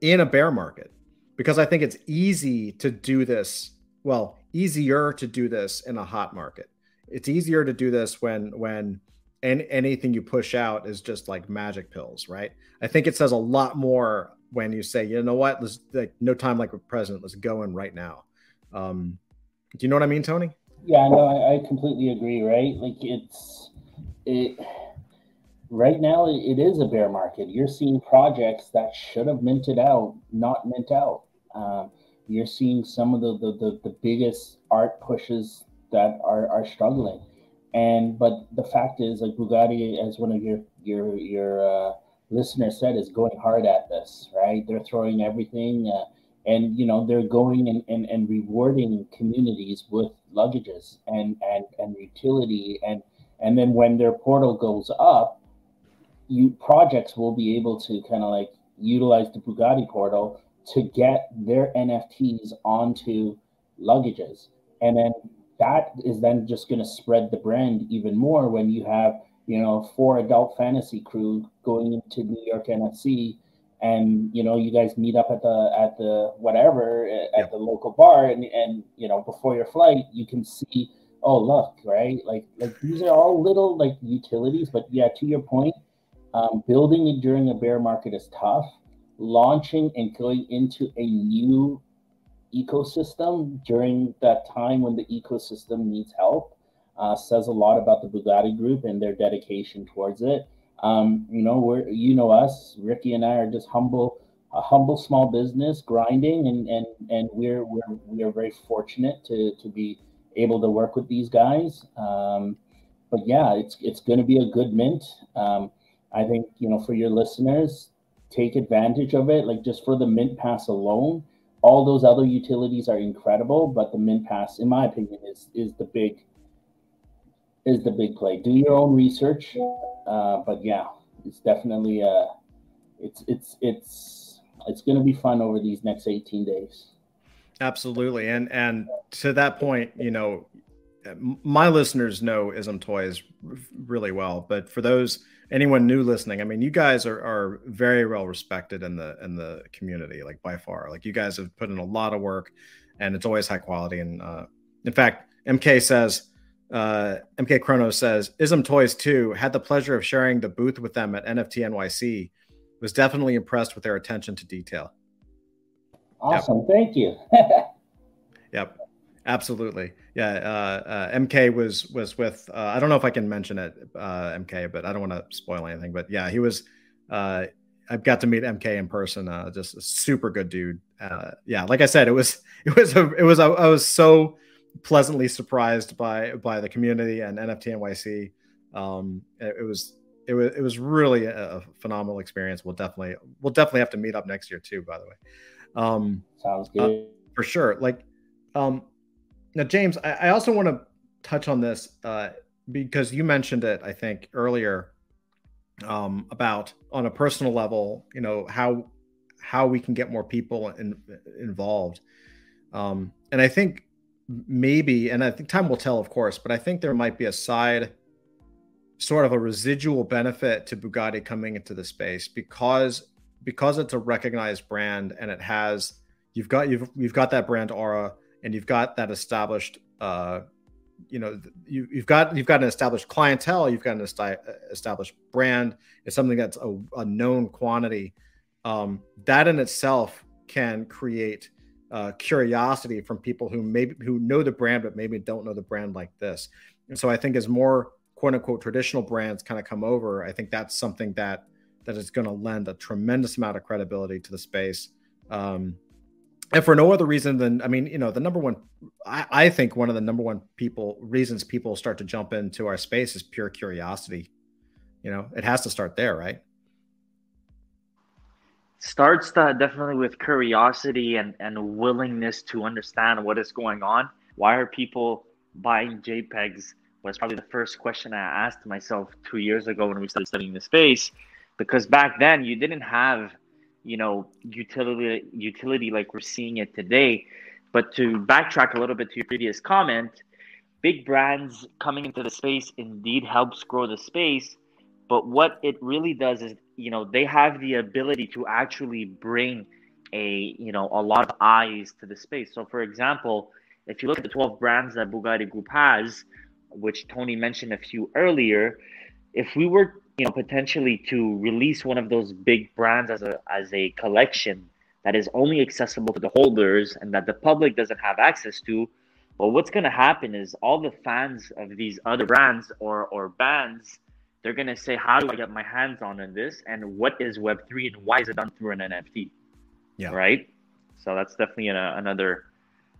[SPEAKER 1] in a bear market because I think it's easy to do this. Well, easier to do this in a hot market. It's easier to do this when when and anything you push out is just like magic pills, right? I think it says a lot more when you say, you know what, let's like no time like a president, let's go in right now. Um, do you know what I mean, Tony?
[SPEAKER 3] Yeah, no, I, I completely agree. Right, like it's it right now it is a bear market. You're seeing projects that should have minted out, not mint out. Um, you're seeing some of the, the, the, the, biggest art pushes that are, are struggling. And but the fact is, like Bugatti, as one of your your your uh, listeners said, is going hard at this. Right? They're throwing everything, uh, and you know they're going and, and, and rewarding communities with luggages and and and utility and and then when their portal goes up you projects will be able to kind of like utilize the Bugatti portal to get their NFTs onto luggages. And then that is then just going to spread the brand even more when you have, you know, four adult fantasy crew going into New York NFC and you know you guys meet up at the at the whatever at the local bar and and you know before your flight you can see oh look right? Like like these are all little like utilities but yeah to your point um, building it during a bear market is tough launching and going into a new ecosystem during that time when the ecosystem needs help uh, says a lot about the Bugatti group and their dedication towards it. Um, you know, we're you know us, Ricky and I are just humble, a humble small business grinding, and and and we're we're we are very fortunate to to be able to work with these guys. Um, but yeah, it's it's going to be a good mint. Um, I think you know for your listeners, take advantage of it. Like just for the mint pass alone, all those other utilities are incredible, but the mint pass, in my opinion, is is the big is the big play. Do your own research, uh, but yeah, it's definitely uh, it's it's it's it's going to be fun over these next eighteen days.
[SPEAKER 1] Absolutely, and and to that point, you know, my listeners know Ism Toys really well, but for those anyone new listening, I mean, you guys are, are very well respected in the in the community, like by far. Like you guys have put in a lot of work, and it's always high quality. And uh, in fact, MK says, uh, MK Chrono says, Ism Toys too had the pleasure of sharing the booth with them at NFT NYC. Was definitely impressed with their attention to detail.
[SPEAKER 3] Awesome, thank you.
[SPEAKER 1] Absolutely, yeah. Uh, uh, MK was was with. Uh, I don't know if I can mention it, uh, MK, but I don't want to spoil anything. But yeah, he was. Uh, I got to meet MK in person. Uh, just a super good dude. yeah, like I said, it was it was a, it was a, I was so pleasantly surprised by by the community and NFT NYC. Um, it, it was it was it was really a phenomenal experience. We'll definitely we'll definitely have to meet up next year too. By the way,
[SPEAKER 3] um, sounds good
[SPEAKER 1] for sure. Like, um, now, James, I, I also want to touch on this uh, because you mentioned it, I think, earlier um, about on a personal level, you know how how we can get more people in, involved. Um, and I think maybe, and I think time will tell, of course, but I think there might be a side sort of a residual benefit to Bugatti coming into the space because because it's a recognized brand and it has you've got you've you've got that brand aura and you've got that established uh, you know you, have got you've got an established clientele you've got an esti- established brand it's something that's a, a known quantity um, that in itself can create uh, curiosity from people who maybe who know the brand but maybe don't know the brand like this. And so i think as more quote unquote traditional brands kind of come over i think that's something that that is going to lend a tremendous amount of credibility to the space um, and for no other reason than I mean, you know, the number one, I, I, think one of the number one people reasons people start to jump into our space is pure curiosity. You know, it has to start there, right?
[SPEAKER 4] Starts that definitely with curiosity and and willingness to understand what is going on. Why are people buying JPEGs? Was probably the first question I asked myself two years ago when we started studying the space, because back then you didn't have you know utility utility like we're seeing it today. But to backtrack a little bit to your previous comment big brands coming into the space indeed helps grow the space. But what it really does is you know they have the ability to actually bring a you know a lot of eyes to the space. So for example if you look at the 12 brands that bugatti group has which tony mentioned a few earlier if we were you know potentially to release one of those big brands as a as a collection that is only accessible to the holders and that the public doesn't have access to. Well what's going to happen is all the fans of these other brands or or bands they're going to say how do i get my hands on this? And what is web3 and why is it done through an nft yeah. Right? So that's definitely another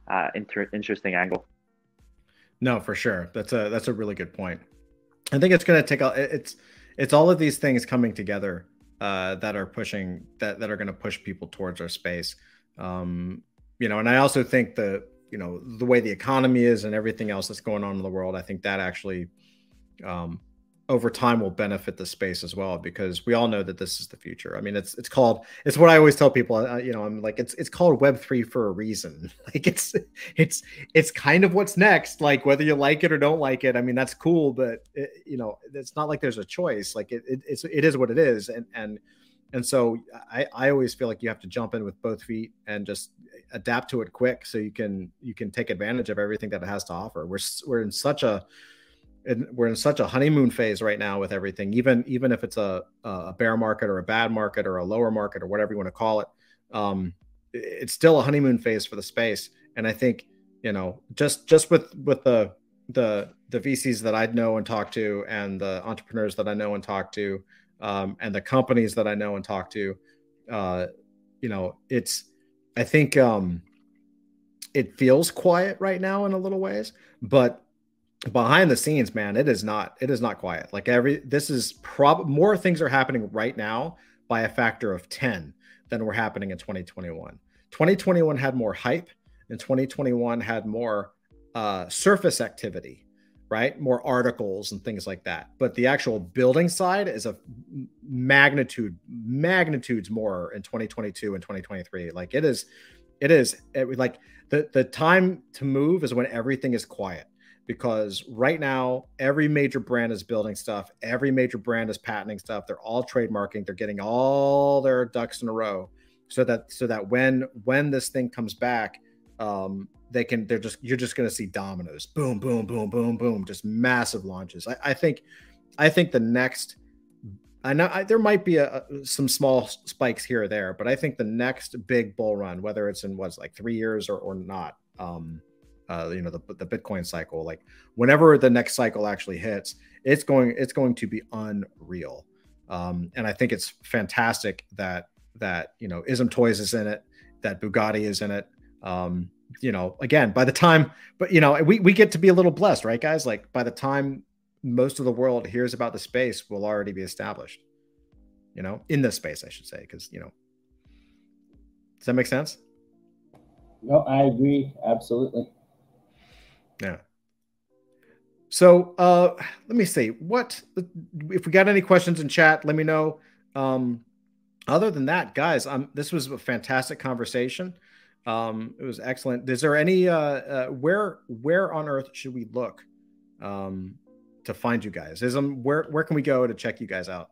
[SPEAKER 4] uh, inter- interesting angle.
[SPEAKER 1] No for sure. That's a that's a really good point. I think it's going to take a it's it's all of these things coming together uh, that are pushing that that are going to push people towards our space. Um, you know, and I also think the you know the way the economy is and everything else that's going on in the world. I think that actually um, over time will benefit the space as well because we all know that this is the future. I mean, it's it's called it's what I always tell people. Uh, you know, I'm like it's it's called Web three for a reason. Like it's it's it's kind of what's next. Like whether you like it or don't like it. I mean, that's cool, but it, you know, it's not like there's a choice. Like it, it it's it is what it is, and and and so I I always feel like you have to jump in with both feet and just adapt to it quick so you can you can take advantage of everything that it has to offer. We're we're in such a and we're in such a honeymoon phase right now with everything even even if it's a a bear market or a bad market or a lower market or whatever you want to call it um, it's still a honeymoon phase for the space. And i think you know just just with with the the the vcs that i know and talk to and the entrepreneurs that i know and talk to um, and the companies that i know and talk to uh, you know it's i think um, it feels quiet right now in a little ways but behind the scenes, man, it is not it is not quiet. Like every this is prob more things are happening right now by a factor of 10 than were happening in 2021. 2021 had more hype and 2021 had more uh, surface activity, right? More articles and things like that. But the actual building side is a magnitude magnitudes more in 2022 and 2023. Like it is it is it, like the the time to move is when everything is quiet because right now every major brand is building stuff every major brand is patenting stuff they're all trademarking they're getting all their ducks in a row so that so that when when this thing comes back um they can they're just you're just going to see dominoes. Boom boom boom boom boom just massive launches. I, I think i think the next i know I, there might be a, some small spikes here or there but i think the next big bull run whether it's in what's like three years or, or not um uh, you know the, the bitcoin cycle like whenever the next cycle actually hits it's going it's going to be unreal. Um, and i think it's fantastic that that you know ism toys is in it that bugatti is in it. Um, you know again by the time but you know we, we get to be a little blessed right guys? Like by the time most of the world hears about the space will already be established you know in this space i should say because you know. Does that make sense?
[SPEAKER 3] No i agree absolutely
[SPEAKER 1] yeah. So uh, let me see what if we got any questions in chat. Let me know. Um, other than that, guys, um, this was a fantastic conversation. Um, it was excellent. Is there any uh, uh, where where on earth should we look um, to find you guys? Is um where where can we go to check you guys out?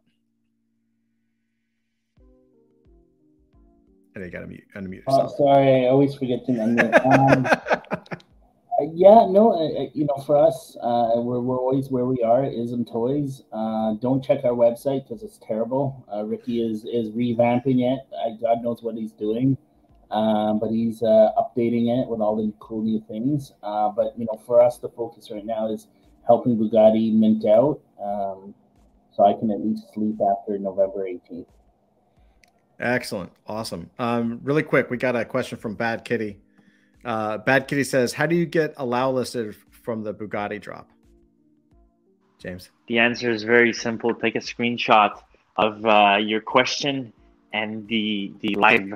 [SPEAKER 1] And you got to mute unmute
[SPEAKER 3] oh, yourself. Sorry, I always forget to unmute. Um, yeah, no, uh, uh, you know, for us, uh, we're, we're always where we are, Ism Toys. Uh, don't check our website because it's terrible. Uh, Ricky is is revamping it. God knows what he's doing, um, but he's updating it with all the cool new things. but you know, for us, the focus right now is helping Bugatti mint out, um, so I can at least sleep after November 18th.
[SPEAKER 1] Excellent, awesome. Um, really quick, we got a question from Bad Kitty. Uh, Bad Kitty says, "How do you get allow listed from the Bugatti drop?" James.
[SPEAKER 4] The answer is very simple. Take a screenshot of uh, your question and the the live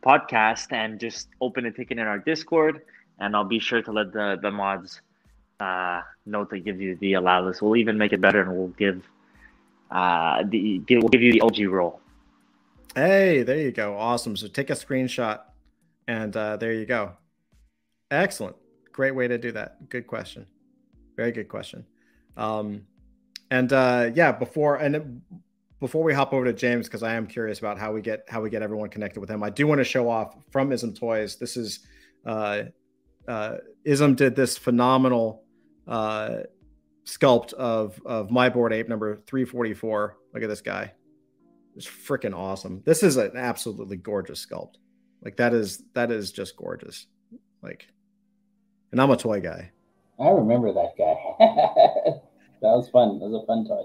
[SPEAKER 4] podcast, and just open a ticket in our Discord, and I'll be sure to let the the mods uh, know to give you the allow list. We'll even make it better, and we'll give uh, the we'll give you the OG role.
[SPEAKER 1] Hey, there you go. Awesome. So take a screenshot, and uh, there you go. Excellent. Great way to do that. Good question. Very good question. Um, and uh, yeah, before and before we hop over to James, because I am curious about how we get how we get everyone connected with him, I do want to show off from Ism Toys. This is uh, uh, Ism did this phenomenal uh, sculpt of of my Bored Ape number 344. Look at this guy. It's freaking awesome. This is an absolutely gorgeous sculpt. Like that is that is just gorgeous. Like and I'm a toy guy.
[SPEAKER 3] I remember that guy. that was fun. That was a fun toy.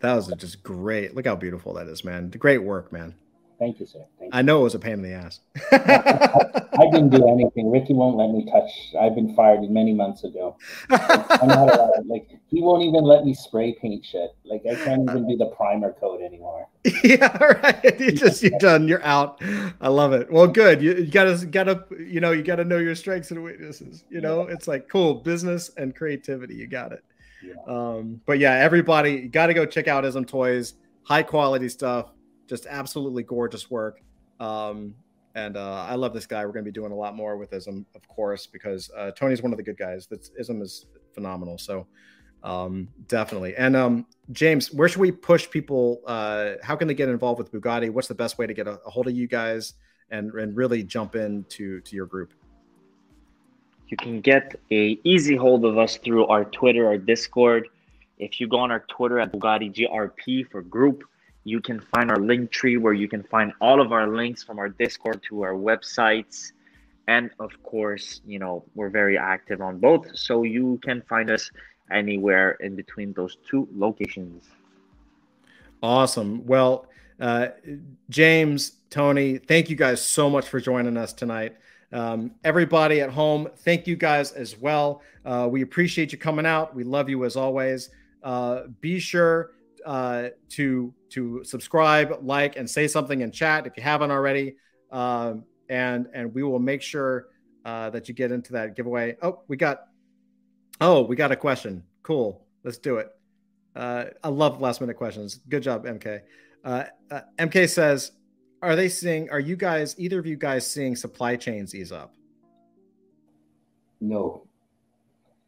[SPEAKER 1] That was just great. Look how beautiful that is, man. Great work, man.
[SPEAKER 3] Thank you, sir. Thank
[SPEAKER 1] I know it was a pain in the ass.
[SPEAKER 3] I, didn't do anything. Ricky won't let me touch. I've been fired many months ago. I'm not allowed. Like he won't even let me spray paint shit. Like I can't even do the primer coat anymore.
[SPEAKER 1] yeah, right. You just you're done. You're out. I love it. Well, good. You, you gotta gotta you know you gotta know your strengths and weaknesses. You know, it's like cool business and creativity. You got it. Yeah. Um, but yeah, everybody got to go check out Ism Toys. High quality stuff, just absolutely gorgeous work. Um, and uh, I love this guy. We're going to be doing a lot more with Ism, of course, because uh, Tony's one of the good guys. That's Ism is phenomenal. So um, definitely. And um, James, where should we push people? Uh, how can they get involved with Bugatti? What's the best way to get a, a hold of you guys and and really jump into to your group?
[SPEAKER 4] You can get a easy hold of us through our Twitter or Discord. If you go on our Twitter at Bugatti GRP for group, you can find our link tree where you can find all of our links from our Discord to our websites. And of course, you know, we're very active on both. So you can find us anywhere in between those two locations.
[SPEAKER 1] Awesome. Well, uh, James, Tony, thank you guys so much for joining us tonight. Um, everybody at home, thank you guys as well. Uh, we appreciate you coming out. We love you as always. Uh, be sure uh, to to subscribe, like, and say something in chat if you haven't already. Um, and and we will make sure uh, that you get into that giveaway. Oh, we got oh we got a question. Cool, let's do it. Uh, I love last minute questions. Good job, MK. Uh, uh MK says, "Are they seeing? Are you guys? Either of you guys seeing supply chains ease up?"
[SPEAKER 3] No.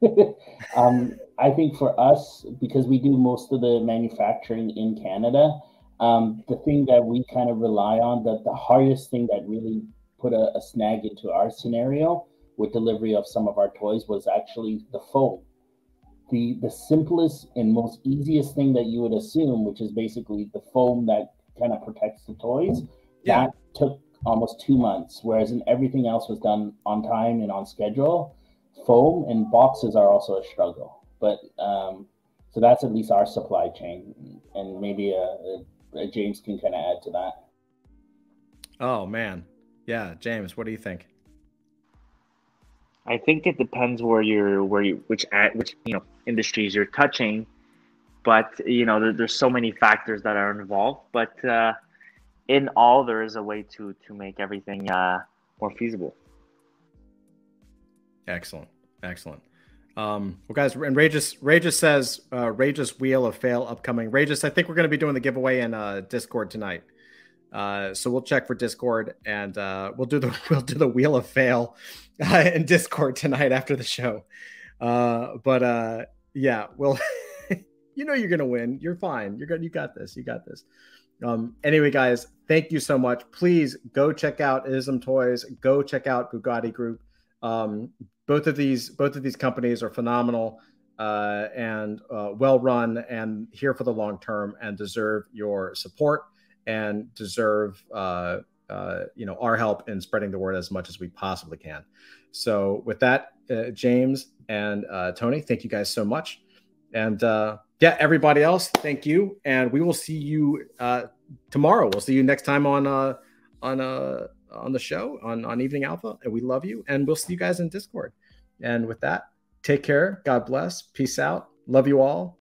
[SPEAKER 3] um, I think for us, because we do most of the manufacturing in Canada, um, the thing that we kind of rely on, that the hardest thing that really put a, a, snag into our scenario with delivery of some of our toys was actually the foam. The the simplest and most easiest thing that you would assume, which is basically the foam that kind of protects the toys, yeah. that took almost two months, whereas in everything else was done on time and on schedule foam and boxes are also a struggle. But um, so that's at least our supply chain, and maybe a, a, a James can kind of add to that.
[SPEAKER 1] Oh man, yeah, James, what do you think?
[SPEAKER 4] I think it depends where you're, where you, which at which you know industries you're touching, but you know there, there's so many factors that are involved. But uh, in all, there is a way to to make everything uh, more feasible.
[SPEAKER 1] Excellent. Excellent. Um, well, guys, and Rageous, Rageous says, uh, Wheel of Fail upcoming. Rageous, I think we're going to be doing the giveaway in uh, Discord tonight. Uh, so we'll check for Discord and uh, we'll do the we'll do the Wheel of Fail uh, in Discord tonight after the show. Uh, but uh, yeah, well, you know you're gonna win. You're fine. You're good. You got this. You got this. Um, anyway, guys, thank you so much. Please go check out Ism Toys. Go check out Bugatti Group. Um, both of these both of these companies are phenomenal uh, and uh, well run and here for the long term and deserve your support and deserve uh, uh you know our help in spreading the word as much as we possibly can. So with that, uh, James and uh, Tony, thank you guys so much, and yeah, everybody else, thank you, and we will see you tomorrow. We'll see you next time on on on the show on, on Evening Alpha. And we love you. And we'll see you guys in Discord. And with that, take care. God bless. Peace out. Love you all.